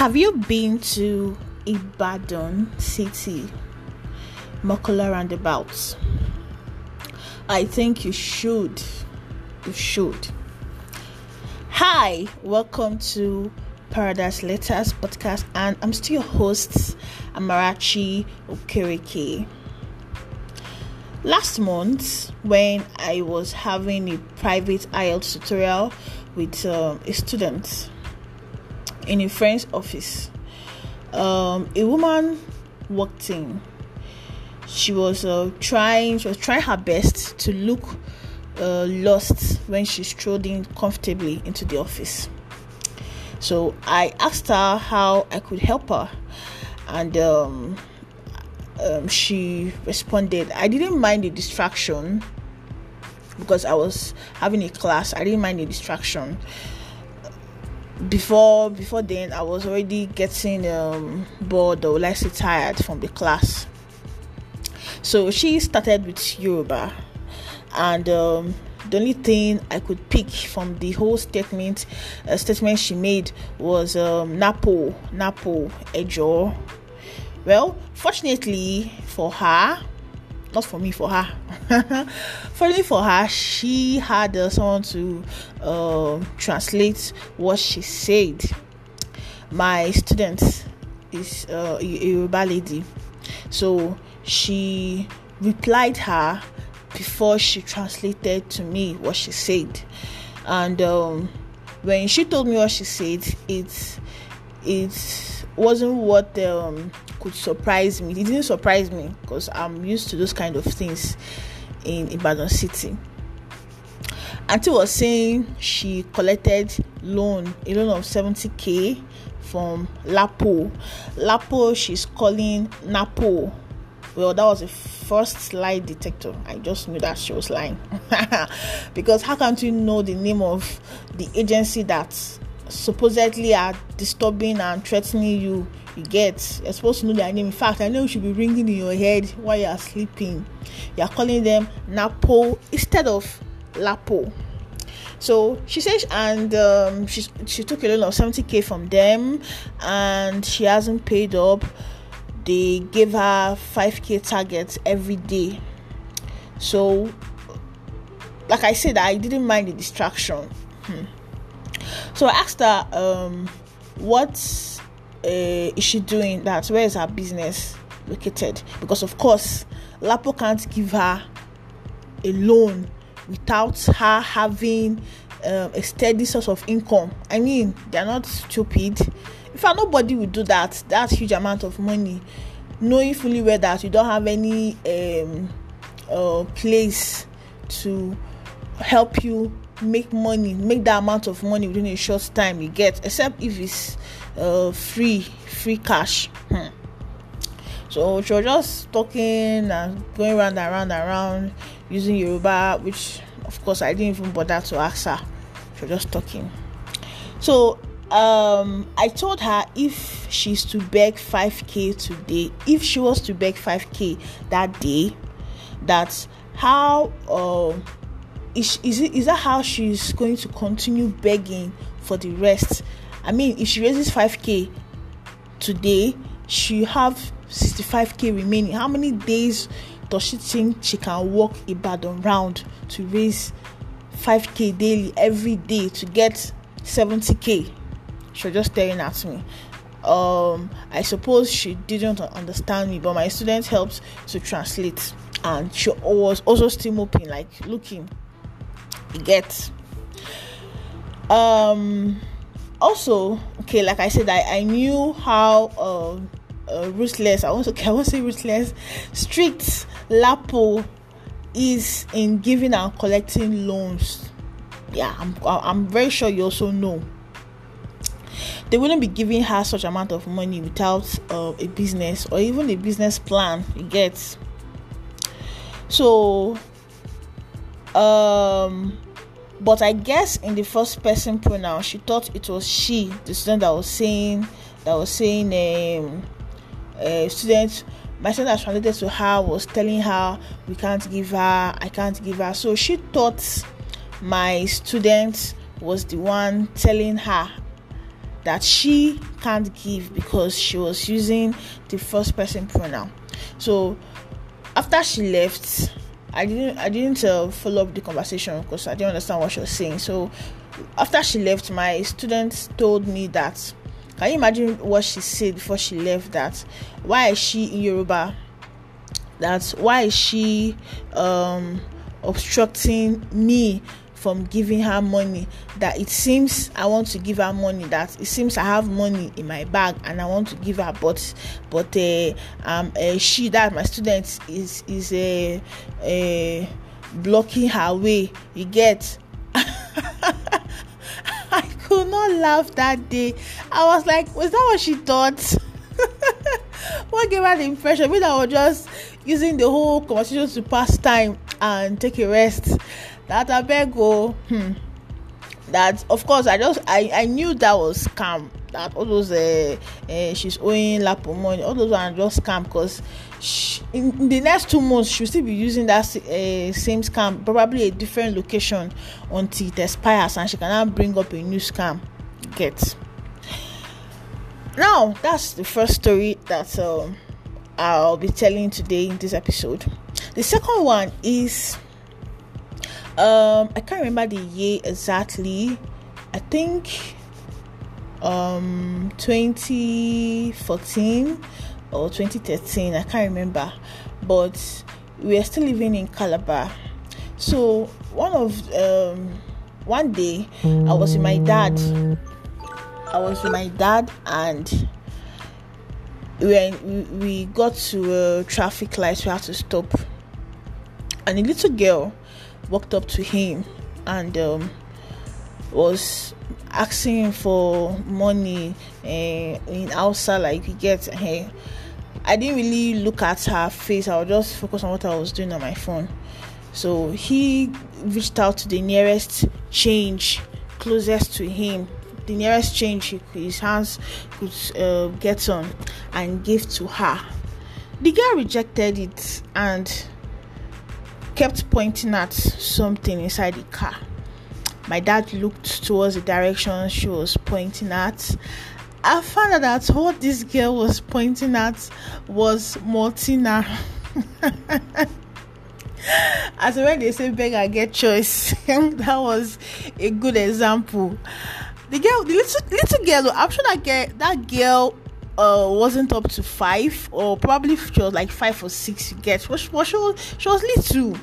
Have you been to Ibadan City, Mokola roundabouts? I think you should. You should. Hi, welcome to Paradise Letters podcast, and I'm still your host, Amarachi Okereke. Last month, when I was having a private IELTS tutorial with um, a student, in a friend's office. Um, a woman walked in. She was uh, trying. She was trying her best to look uh, lost when she strolled in comfortably into the office. So I asked her how I could help her, and um, um, she responded, "I didn't mind the distraction because I was having a class. I didn't mind the distraction." Before before then I was already getting um, bored or let's say tired from the class. So she started with Yoruba, and um, the only thing I could pick from the whole statement uh, statement she made was um, Napo Napo Ejo. Well, fortunately for her, not for me, for her. Fortunately for her, she had uh, someone to uh, translate what she said. My student is uh, a Yoruba lady, so she replied her before she translated to me what she said, and um, when she told me what she said, it's it wasn't what um, could surprise me. It didn't surprise me because I'm used to those kind of things in Ibadan City. Auntie was saying she collected loan, a loan of 70k from Lapo. Lapo, she's calling Napo. Well, that was the first lie detector. I just knew that she was lying. because how can't you know the name of the agency that supposedly are disturbing and threatening you you get you're supposed to know their name. In fact i know you should be ringing in your head while you are sleeping. You are calling them napo instead of lapo. So she says and um, she, she took a loan of 70k from them and she hasn't paid up. They gave her 5k targets every day. So like i said i didn't mind the distraction. Hmm. So I asked her, um, what uh, is she doing that? Where is her business located? Because, of course, Lapo can't give her a loan without her having um, a steady source of income. I mean, they're not stupid. If nobody will do that, that huge amount of money, knowing fully well that you don't have any um, uh, place to help you make money make that amount of money within a short time you get except if it's uh, free free cash. Hmm. so she was just talking and going round and round and round using yoruba which of course i didn't even bother to ask her. She was just talking. So um i told her if she's to beg 5k today if she was to beg 5k that day that how uh, is is it is that how she's going to continue begging for the rest? I mean if she raises 5k today she have 65k remaining. How many days does she think she can walk a ibadan round to raise 5k daily every day to get 70k she was just staring at me. Um i suppose she didn't understand me but my student helped to translate and she was also still moping like looking get um also okay like i said i, I knew how uh, ruthless i want to say ruthless strict lapo is in giving and collecting loans. Yeah i'm i'm very sure you also know. They wouldn't be giving her such amount of money without uh, a business or even a business plan you get so um but i guess in the first person pronoun she thought it was she the student that was saying that was saying um a student my student that translated to her was telling her we can't give her i can't give her so she thought my student was the one telling her that she can't give because she was using the first person pronoun. So after she left, I didn't I didn't uh, follow up the conversation because I didn't understand what she was saying. So after she left, my students told me that can you imagine what she said before she left? That why is she in Yoruba? That why is she um, obstructing me from giving her money that it seems i want to give her money that it seems i have money in my bag and i want to give her but but uh, um uh, she that my student is is a uh, uh, blocking her way. You get? I could not laugh that day. I was like was that what she thought? What gave her the impression? That I was just using the whole conversation to pass time and take a rest that abeg o. Hmm, that of course i just i i knew that was scam. That all those uh, uh, she's owing lapo money all those are just scam because in, in the next two months she'll still be using that uh, same scam probably a different location until it expires and she can now bring up a new scam. Get? Now that's the first story that um, i'll be telling today in this episode. The second one is um i can't remember the year exactly. I think um 2014 or 2013 i can't remember. But we are still living in calabar. So one of um one day i was with my dad. I was with my dad and when we got to a traffic light we had to stop. And a little girl walked up to him and um, was asking for money uh, in Hausa like he gets hey I didn't really look at her face. I was just focused on what I was doing on my phone. So he reached out to the nearest change closest to him. The nearest change his hands could uh, get on and gave to her. The girl rejected it and kept pointing at something inside the car. My dad looked towards the direction she was pointing at. I found out that what this girl was pointing at was Maltina. As when they say beggar get choice, that was a good example. The girl, the little little girl, I'm sure that girl, that girl uh, wasn't up to five, or probably she was like five or six. You get, but she, was she was little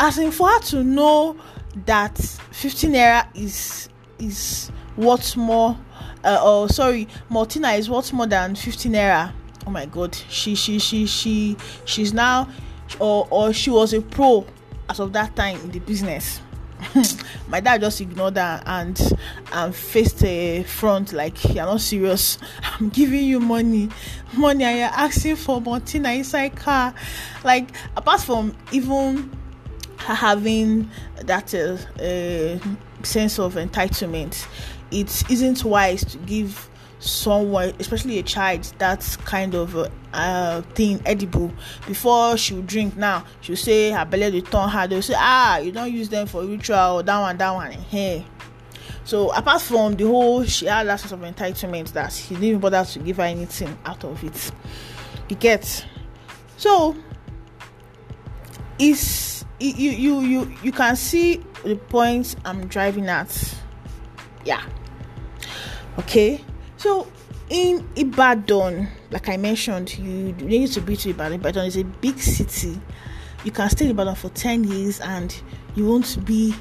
as in for her to know that 15 naira is is worth more uh, oh sorry Maltina is what's more than 15 naira. Oh my god. She she she she she's now or or she was a pro as of that time in the business my dad just ignored her and and faced a front like you're not serious. I'm giving you money. Money and you're asking for Maltina inside car like apart from even having that uh, uh, sense of entitlement it isn't wise to give someone especially a child that kind of uh, uh, thing edible before she will drink. Now she'll say her belly dey turn her they'll say ah you don't use them for ritual or that one that one hey so apart from the whole she had that sense of entitlement that he didn't bother to give her anything out of it. You get? So it's you you you you can see the point i'm driving at. Yeah. Okay so in ibadan like i mentioned you need to be to ibadan. Ibadan is a big city. You can stay in ibadan for 10 years and you won't be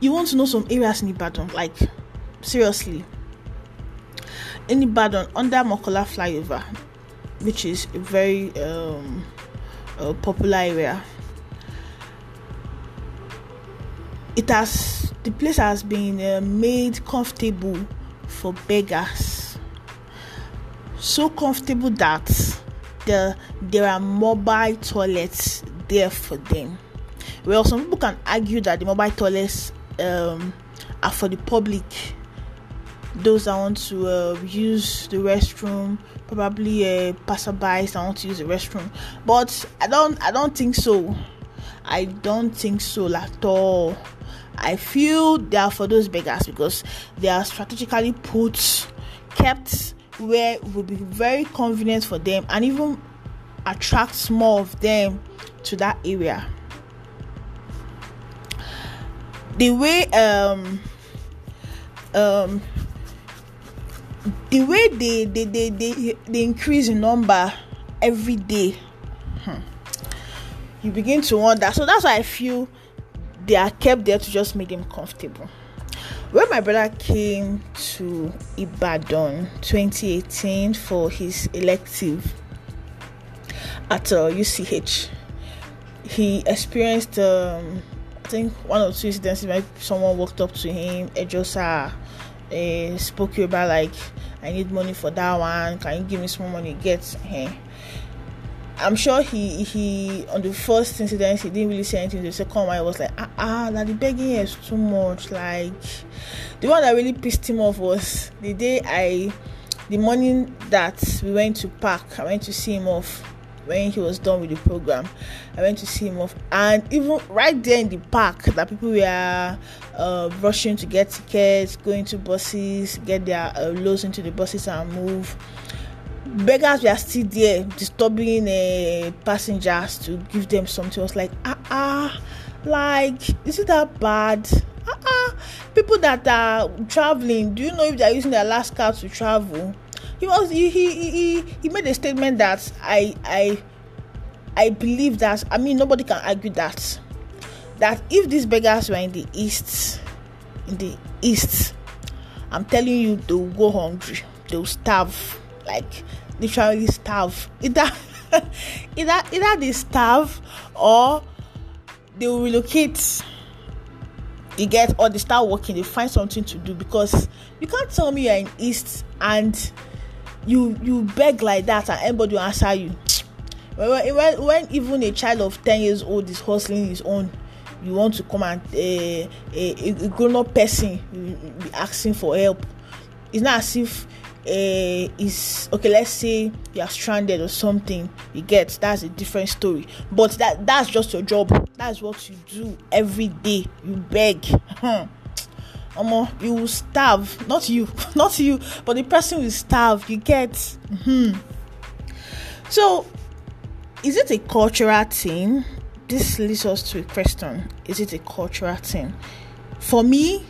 you want to know some areas in ibadan like seriously. In ibadan under mokola flyover which is a very um, uh, popular area it has the place has been uh, made comfortable for beggars so comfortable that the, there are mobile toilets there for them. Well some people can argue that the mobile toilets um, are for the public. Those that want to uh, use the restroom probably uh, passerbys that want to use the restroom. But i don't i don't think so. I don't think so at all. I feel they are for those beggars because they are strategically put kept where would be very convenient for them and even attract more of them to that area. The way um um the way they they they they, they increase in number every day hmm, you begin to wonder so that's why i feel they are kept there to just make them comfortable when my brother came to ibadan 2018 for his elective at uh, uch he experienced um, i think one or two incidents where someone walked up to him ejosa uh, spoke you about like I need money for that one. Can you give me some money? Get hey. I'm sure he he on the first incident he didn't really say anything. The second one I was like ah ah that the begging is too much. Like the one that really pissed him off was the day I the morning that we went to park. I went to see him off when he was done with the program. I went to see him off, and even right there in the park, that people were uh, rushing to get tickets, going to buses, get their uh, loads into the buses and move. Beggars were still there, disturbing uh, passengers to give them something. I was like, ah ah, like is it that bad? Ah ah, people that are traveling, do you know if they are using their last card to travel? he was he he he, he made a statement that I I I believe that I mean nobody can argue that that if these beggars were in the east in the east I'm telling you they will go hungry they will starve like literally starve. Either either either they starve or they will relocate. They get or they start working they find something to do. Because you can't tell me you're in east and you you beg like that and anybody will answer you. When, when, when even a child of ten years old is hustling his own you want to come and uh, a, a grown-up person be asking for help. It's not as if uh, is okay let's say you are stranded or something you get that's a different story but that that's just your job that's what you do every day you beg Omo, you will starve. Not you, not you, but the person will starve. You get. Mm-hmm. So, is it a cultural thing? This leads us to a question: Is it a cultural thing? For me,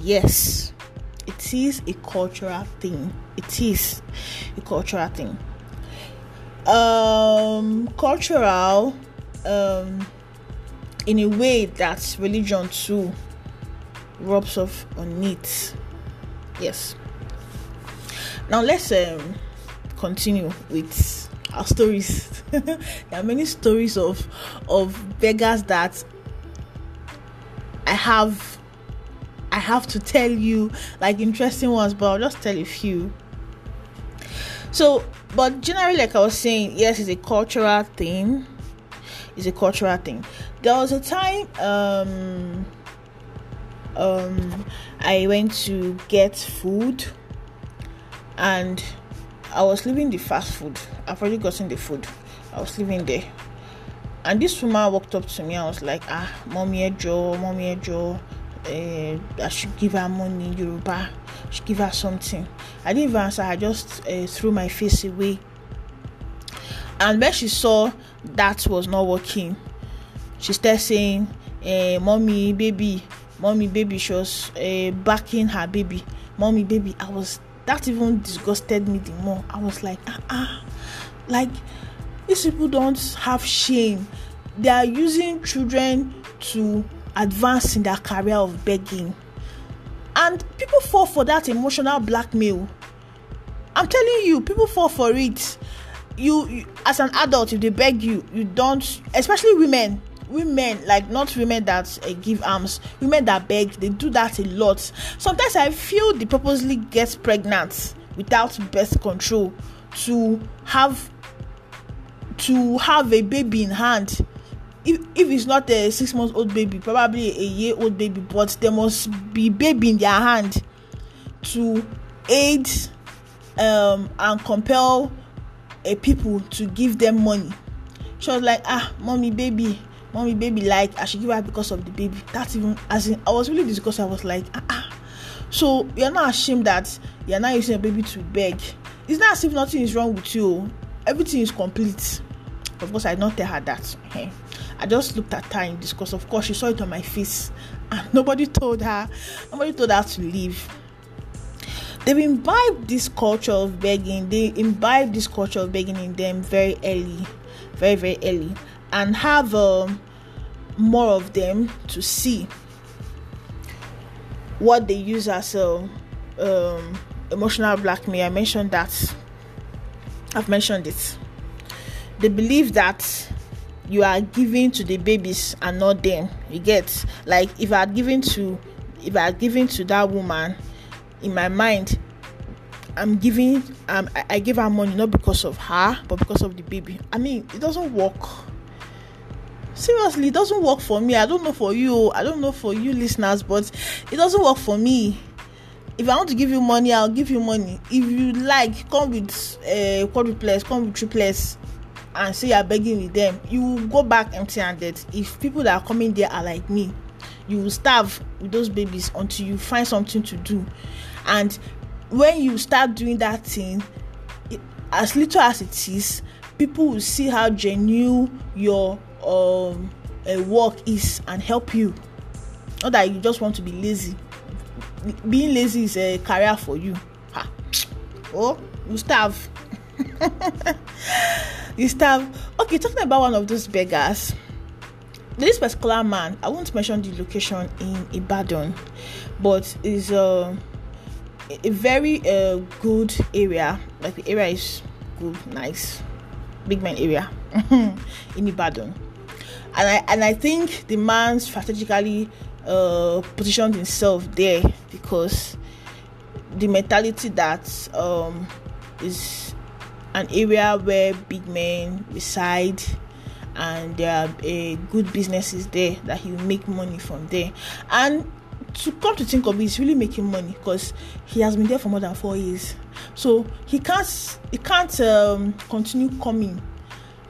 yes, it is a cultural thing. It is a cultural thing. Um, cultural, um, in a way that religion too rubs off on it. Yes. Now let's um, continue with our stories. there are many stories of of beggars that I have have to tell you, like interesting ones, but I'll just tell a few. So, but generally, like I was saying, yes, it's a cultural thing. It's a cultural thing. There was a time um um, I went to get food and I was leaving the fast food. I've already gotten the food. I was leaving there. And this woman walked up to me. I was like, ah, mommy Joe, mommy Joe. Uh, I should give her money, Yoruba. I should give her something. I didn't even answer. I just uh, threw my face away. And when she saw that was not working, she started saying, eh, "Mommy, baby, mommy baby she was uh, backing her baby mommy baby i was that even disgusted me the more i was like ah ah like these people don't have shame they are using children to advance in their career of begging. And people fall for that emotional blackmail. I'm telling you people fall for it. You, you as an adult if they beg you you don't especially women. Women like not women that uh, give arms women that beg they do that a lot. Sometimes i feel they purposely get pregnant without birth control to have to have a baby in hand if if it's not a six month old baby probably a year old baby but there must be baby in their hand to aid um, and compel a people to give them money she was like ah mommy baby mommy baby like i should give her because of the baby that's even as in i was really disgusted i was like ah, ah So you're not ashamed that you're not using a baby to beg. It's not as if nothing is wrong with you. Everything is complete. Of course, I did not tell her that. I just looked at her in disgust. Of course, she saw it on my face, and nobody told her. Nobody told her to leave. They've imbibed this culture of begging. They imbibe this culture of begging in them very early, very very early, and have um, more of them to see what they use as a um, emotional blackmail. I mentioned that. I've mentioned it. They believe that you are giving to the babies and not them. You get like if I had given to if I had given to that woman, in my mind, I'm giving um I, I give her money not because of her but because of the baby. I mean it doesn't work. Seriously, it doesn't work for me. I don't know for you. I don't know for you listeners, but it doesn't work for me if I want to give you money, I'll give you money. If you like, come with uh, quadruplex, come with triplex, and say you're begging with them, you will go back empty handed. If people that are coming there are like me, you will starve with those babies until you find something to do. And when you start doing that thing, it, as little as it is, people will see how genuine your um, uh, work is and help you. Not that you just want to be lazy being lazy is a career for you ha oh you starve you starve okay talking about one of those beggars. This particular man i won't mention the location in ibadan but is uh, a very uh, good area. Like the area is good nice big man area in ibadan. And i and i think the man strategically uh, positioned himself there because the mentality that um, is an area where big men reside and there are uh, good businesses there that he will make money from there. And to come to think of it he's really making money because he has been there for more than four years. So he can't he can't um, continue coming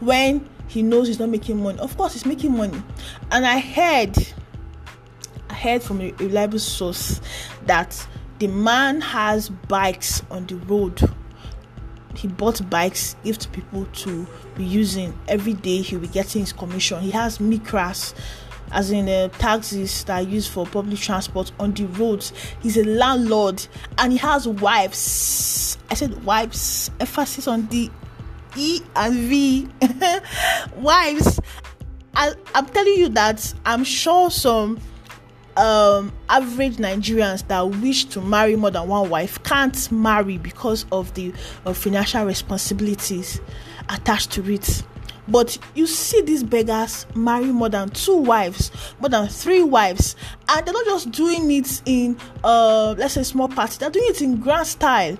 when he knows he's not making money. Of course he's making money. And i heard I heard from a reliable source that the man has bikes on the road. He bought bikes, give to people to be using every day. He'll be getting his commission. He has Micras, as in uh, taxis that are used for public transport on the roads. He's a landlord and he has wives. I said wives, emphasis on the E and V. wives. I, I'm telling you that I'm sure some um, average Nigerians that wish to marry more than one wife can't marry because of the uh, financial responsibilities attached to it. But you see these beggars marry more than two wives, more than three wives, and they're not just doing it in, uh, let's say, small party. They're doing it in grand style.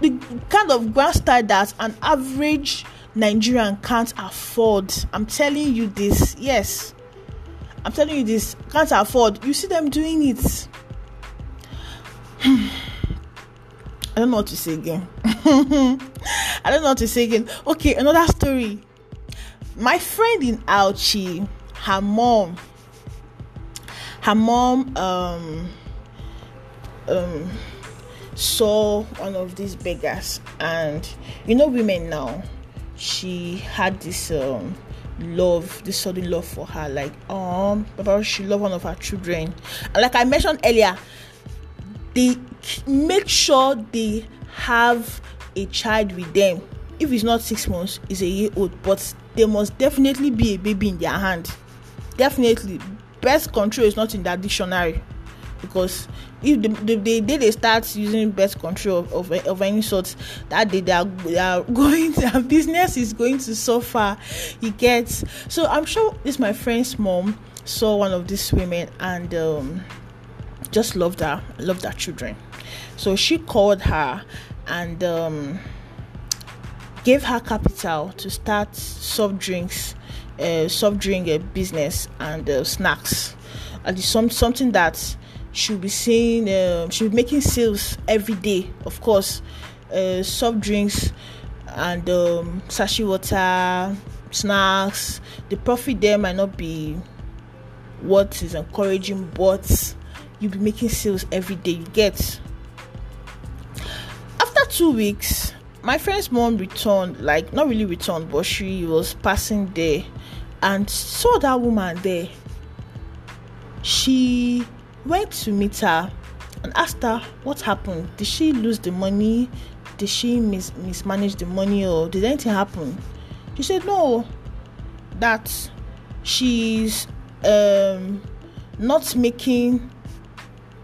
The kind of grand style that an average Nigerian can't afford. I'm telling you this. Yes I'm telling you this, can't afford. You see them doing it. I don't know what to say again. I don't know what to say again. Okay, another story. My friend in Auchi, her mom, her mom um um saw one of these beggars and you know women now she had this um love this sudden love for her like um she love one of her children. And like i mentioned earlier they make sure they have a child with them. If it's not six months it's a year old but there must definitely be a baby in their hand. Definitely. Birth control is not in that dictionary because if the, the, the day they start using birth control of, of, of any sort that day they are, they are going their business is going to suffer. He gets so i'm sure this my friend's mom saw one of these women and um, just loved her loved her children. So she called her and um, gave her capital to start soft drinks uh, soft drink uh, business and uh, snacks. And it's some, something that she'll be saying uh, she'll be making sales every day of course uh, soft drinks and um, sachet water snacks the profit there might not be what is encouraging but you'll be making sales every day. You get. After two weeks, my friend's mom returned, like not really returned, but she was passing there and saw that woman there. She went to meet her and asked her what happened. Did she lose the money? Did she mis- mismanage the money or did anything happen? She said no, that she's um, not making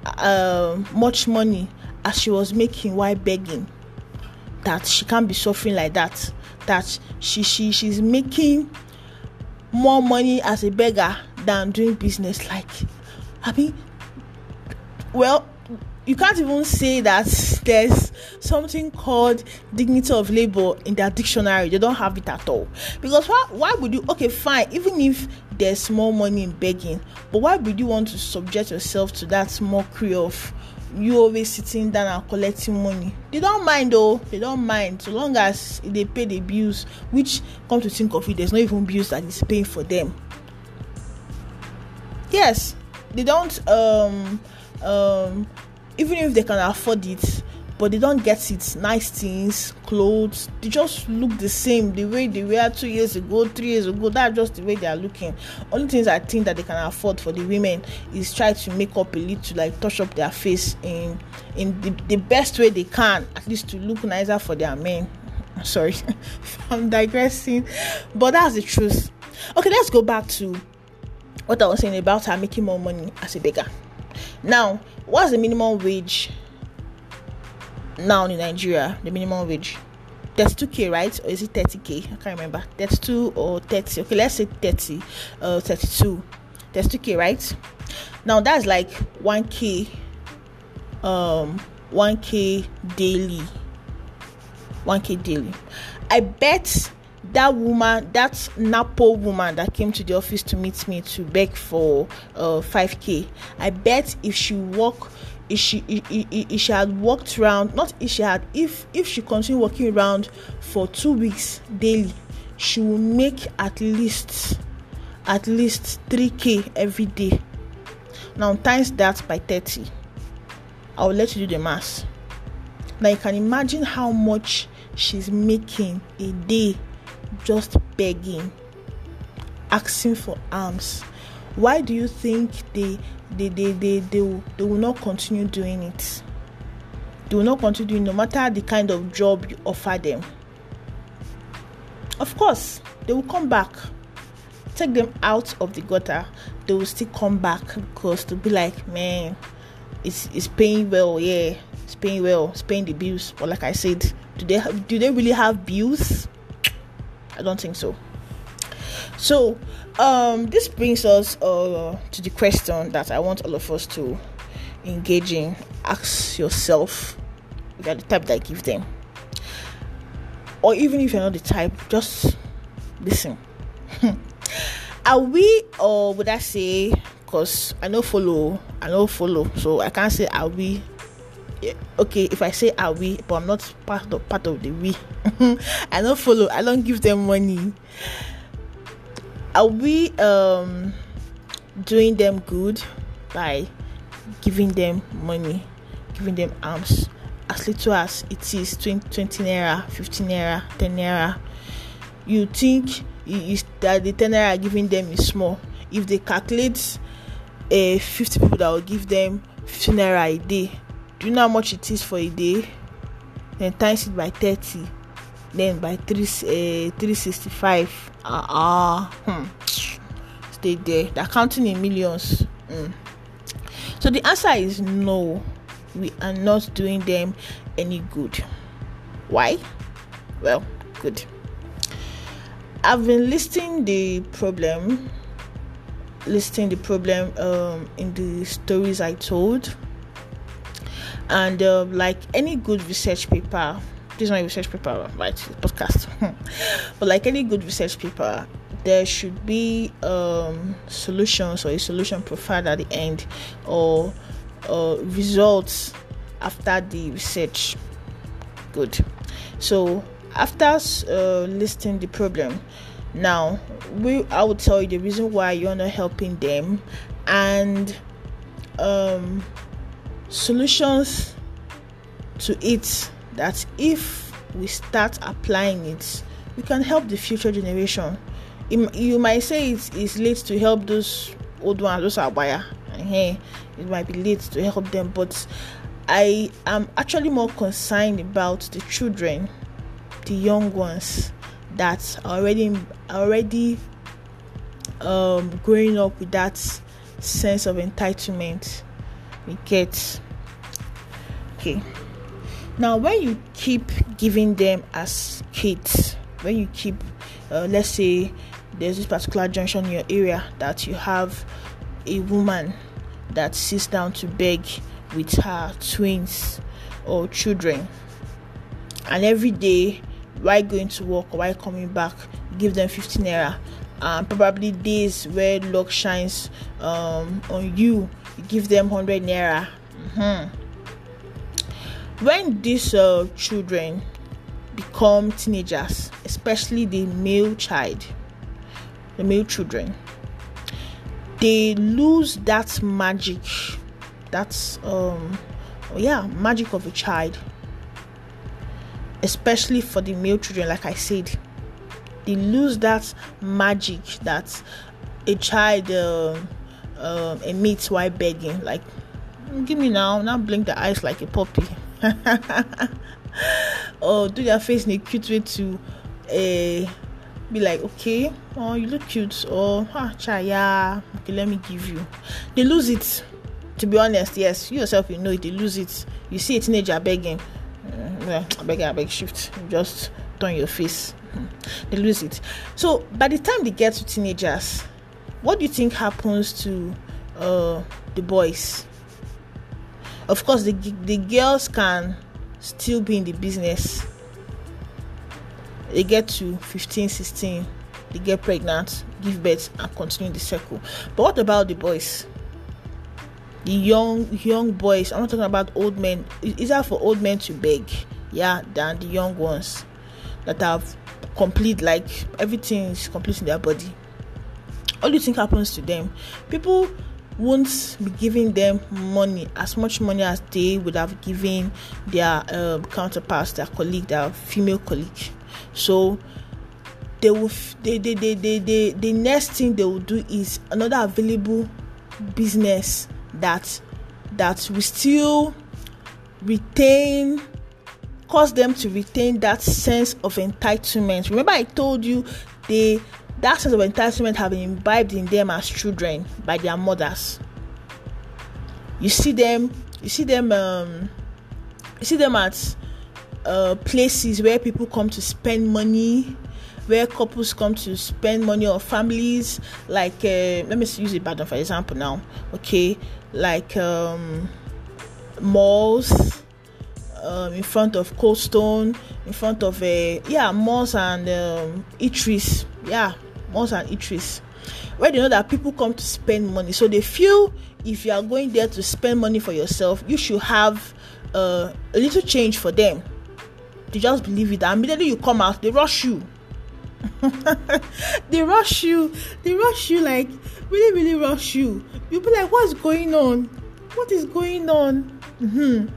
uh, much money as she was making while begging. That she can't be suffering like that. That she she she's making more money as a beggar than doing business. Like, I mean, well, you can't even say that there's something called dignity of labor in their dictionary. They don't have it at all. Because why, why would you okay fine even if there's small money in begging but why would you want to subject yourself to that mockery of you always sitting down and collecting money? They don't mind though. They don't mind. So long as they pay the bills which come to think of it there's not even bills that is paying for them. Yes they don't um um even if they can afford it but they don't get it nice things clothes they just look the same the way they were two years ago three years ago. That's just the way they are looking. Only things i think that they can afford for the women is try to make up a little like touch up their face in in the, the best way they can at least to look nicer for their men. Sorry i'm digressing. But that's the truth. Okay let's go back to what i was saying about her making more money as a beggar now, what's the minimum wage now in Nigeria? The minimum wage. 32k, right? Or is it 30k? I can't remember. 32 or 30. Okay, let's say 30, uh, 32. 32k, right? Now that's like 1k, um, 1k daily. 1k daily. I bet that woman, that Napo woman that came to the office to meet me to beg for uh 5k, I bet if she walk if she if, if she had walked around not if she had if if she continued walking around for two weeks daily she will make at least at least 3k every day. Now times that by 30 i will let you do the math now you can imagine how much she's making a day just begging, asking for alms. Why do you think they they they they they will, they will not continue doing it? They will not continue doing no matter the kind of job you offer them. Of course, they will come back. Take them out of the gutter. They will still come back because to be like, man, it's it's paying well, yeah, it's paying well, it's paying the bills. But like I said, do they have, do they really have bills? I don't think so. So, um, this brings us uh, to the question that I want all of us to engage in. Ask yourself, you are the type that I give them, or even if you're not the type, just listen. are we, or would I say, because I know follow, I know follow, so I can't say are we okay if i say are we but i'm not part of part of the we. I don't follow i don't give them money. Are we um doing them good by giving them money giving them arms? As little as it is 20, 20 naira 15 naira 10 naira. You think is that the 10 naira giving them is small? If they calculate uh, 50 people that will give them 15 naira a day do you know how much it is for a day? Then times it by 30 then by 3 uh, 365 ah uh, uh, hmm. stay there. They're counting in millions. Mm. so the answer is no. We are not doing them any good. Why? Well good. I've been listing the problem listing the problem um, in the stories i told and uh, like any good research paper this is not a research paper right podcast. But like any good research paper there should be um, solutions or a solution profile at the end or uh, results after the research. Good. So after uh, listing the problem now we i will tell you the reason why you're not helping them and um, solutions to it that if we start applying it, we can help the future generation. You might say it's, it's late to help those old ones, those are buyer. Hey, it might be late to help them, but I am actually more concerned about the children, the young ones that are already already um, growing up with that sense of entitlement. We get okay. Now, when you keep giving them as kids, when you keep, uh, let's say, there's this particular junction in your area that you have a woman that sits down to beg with her twins or children, and every day, while going to work or while coming back, give them 15 naira and probably days where luck shines um, on you give them 100 naira mm-hmm. when these uh, children become teenagers especially the male child the male children they lose that magic that's um yeah magic of a child especially for the male children like i said they lose that magic that a child uh, uh, emits while begging. Like, give me now, now blink the eyes like a puppy. or do their face in a cute way to uh, be like, okay, oh, you look cute, or ah, chaya, okay, let me give you. They lose it. To be honest, yes, you yourself, you know it, they lose it. You see a teenager begging, uh, well, I beg, I beg, shift, just turn your face they lose it. So by the time they get to teenagers, what do you think happens to uh, the boys? Of course, the the girls can still be in the business. They get to 15, 16, they get pregnant, give birth, and continue the circle. But what about the boys? The young young boys. I'm not talking about old men. It's easier for old men to beg, yeah, than the young ones that have complete like everything is complete in their body all you think happens to them people won't be giving them money as much money as they would have given their um, counterparts their colleague their female colleague so they will they, they, they, they, they, the next thing they will do is another available business that that will still retain cause them to retain that sense of entitlement. Remember, I told you they that sense of entitlement have been imbibed in them as children by their mothers. You see them, you see them, um, you see them at uh, places where people come to spend money, where couples come to spend money or families. Like, uh, let me use Ibadan for example now. Okay, like um, malls um, in front of Cold Stone, in front of uh, yeah malls and um, eateries, yeah malls and eateries, where they know that people come to spend money. So they feel if you are going there to spend money for yourself, you should have uh, a little change for them. They just believe it. And immediately you come out, they rush you. they rush you. They rush you like really, really rush you. You'll be like, what's going on? What is going on? Mm-hmm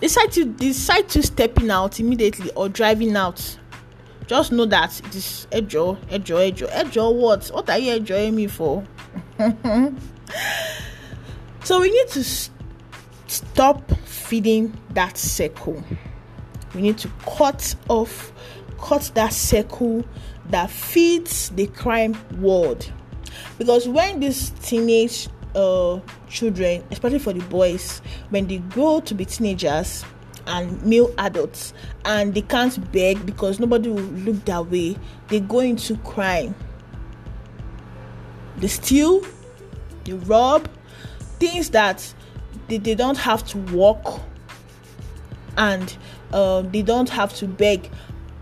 decide to decide to stepping out immediately or driving out just know that it is ejo ejo ejo ejo what? What are you enjoying me for? So we need to stop feeding that circle. We need to cut off cut that circle that feeds the crime world. Because when this teenage uh, children, especially for the boys, when they grow to be teenagers and male adults and they can't beg because nobody will look that way, they go into crime. They steal, they rob, things that they, they don't have to work and uh, they don't have to beg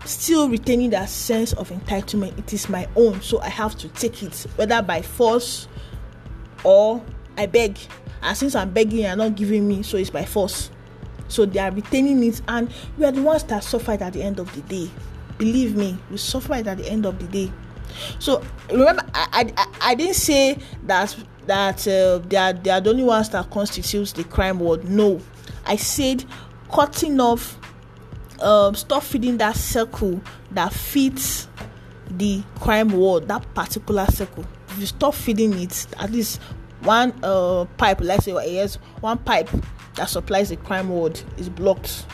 still retaining that sense of entitlement it is my own so i have to take it whether by force or I beg. And since I'm begging, you're not giving me, so it's by force. So they are retaining it, and we are the ones that suffer at the end of the day. Believe me, we suffer at the end of the day. So remember, I, I, I didn't say that that uh, they are they are the only ones that constitutes the crime world. No, I said cutting off, um, stop feeding that circle that fits the crime world, that particular circle. If you stop feeding it, at least one uh, pipe, let's say yes, one pipe that supplies the crime world is blocked.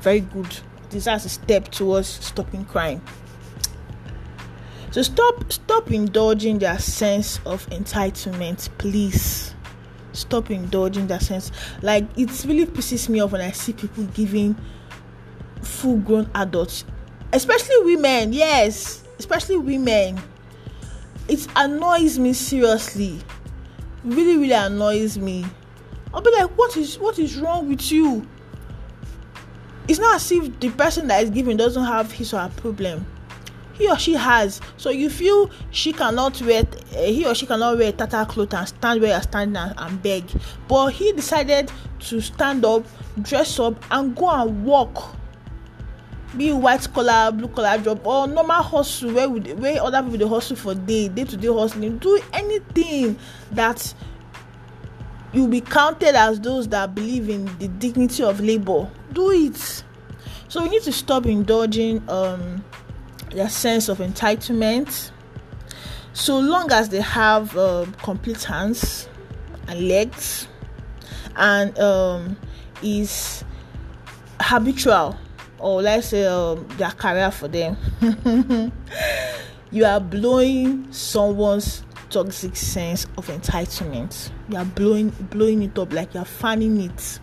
Very good. This is a step towards stopping crime. So stop stop indulging their sense of entitlement, please. Stop indulging that sense. Like it really pisses me off when I see people giving full grown adults, especially women, yes, especially women. It annoys me seriously. Really, really annoys me. I'll be like, what is what is wrong with you? It's not as if the person that is giving doesn't have his or her problem. He or she has. So you feel she cannot wear uh, he or she cannot wear tata cloth and stand where you're standing and, and beg. But he decided to stand up dress up and go and walk. Be white collar blue collar job or normal hustle where we where other people dey hustle for day day to day hustling. Do anything that you be counted as those that believe in the dignity of labour do it. So we need to stop indulging um their sense of entitlement. So long as they have uh, complete hands and legs and um, is habitual or let's say um, their career for them. You are blowing someone's toxic sense of entitlement. You are blowing blowing it up like you are fanning it.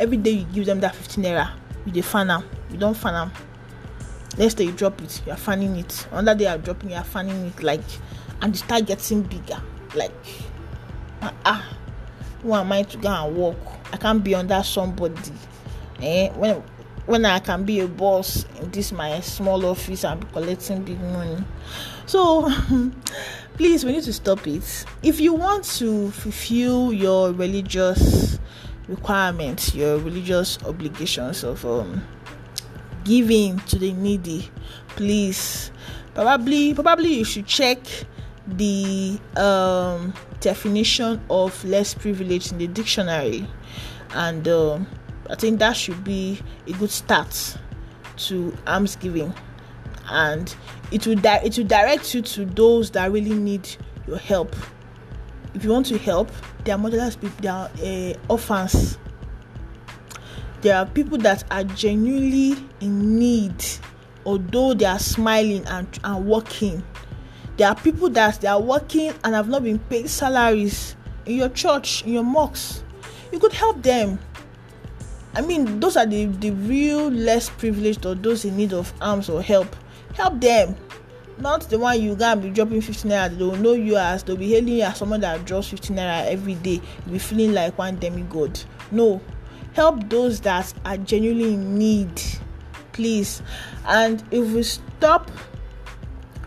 Every day you give them that 15 naira you dey fan am. You don't fan am. Next day you drop it you are fanning it. Another day you are dropping you are fanning it like and you start getting bigger. Like ah, ah who am i to go and walk? i can't be under somebody. Eh when when i can be a boss in this my small office and be collecting big money. So please we need to stop it. If you want to fulfill your religious requirements your religious obligations of um giving to the needy please probably probably you should check the um, definition of less privileged in the dictionary. And um, i think that should be a good start to alms giving and it will di- it will direct you to those that really need your help. If you want to help there are motherless people there are uh, orphans. There are people that are genuinely in need although they are smiling and, and working. There are people that they are working and have not been paid salaries in your church in your mosques you could help them i mean those are the the real less privileged or those in need of alms or help. Help them. Not the one you gonna be dropping 15 naira. They will know you as they'll be hailing you as someone that drops 15 naira every day. You'll be feeling like one demigod. No. Help those that are genuinely in need. Please. And if we stop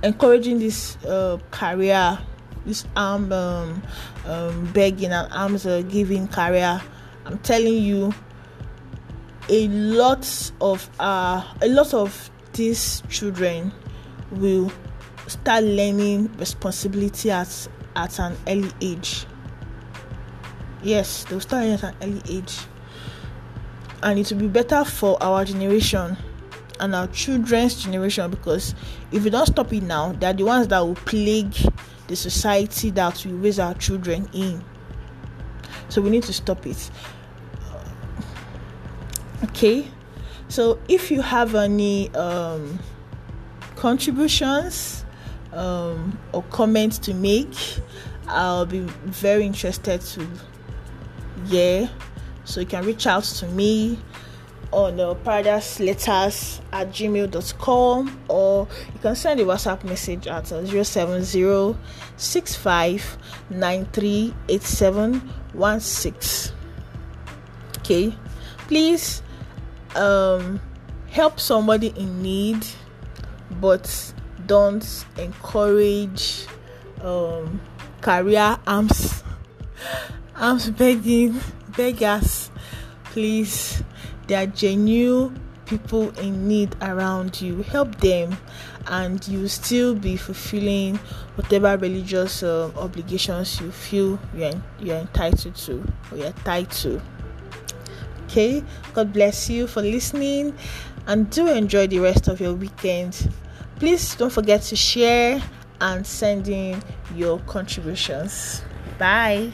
encouraging this uh, career this arm um, um, begging and alms uh, giving career i'm telling you a lot of uh, a lot of these children will start learning responsibility at at an early age yes they'll start at an early age and it will be better for our generation and our children's generation because if we don't stop it now, they're the ones that will plague the society that we raise our children in. So we need to stop it. Okay, so if you have any um, contributions um, or comments to make, I'll be very interested to hear. So you can reach out to me on uh, paradise letters at gmail.com or you can send a WhatsApp message at uh, 070 Okay, please um, help somebody in need, but don't encourage um, career alms alms begging beggars. Please there are genuine people in need around you. Help them and you still be fulfilling whatever religious uh, obligations you feel you're, you're entitled to or you're tied to okay? God bless you for listening and do enjoy the rest of your weekend. Please don't forget to share and send in your contributions. Bye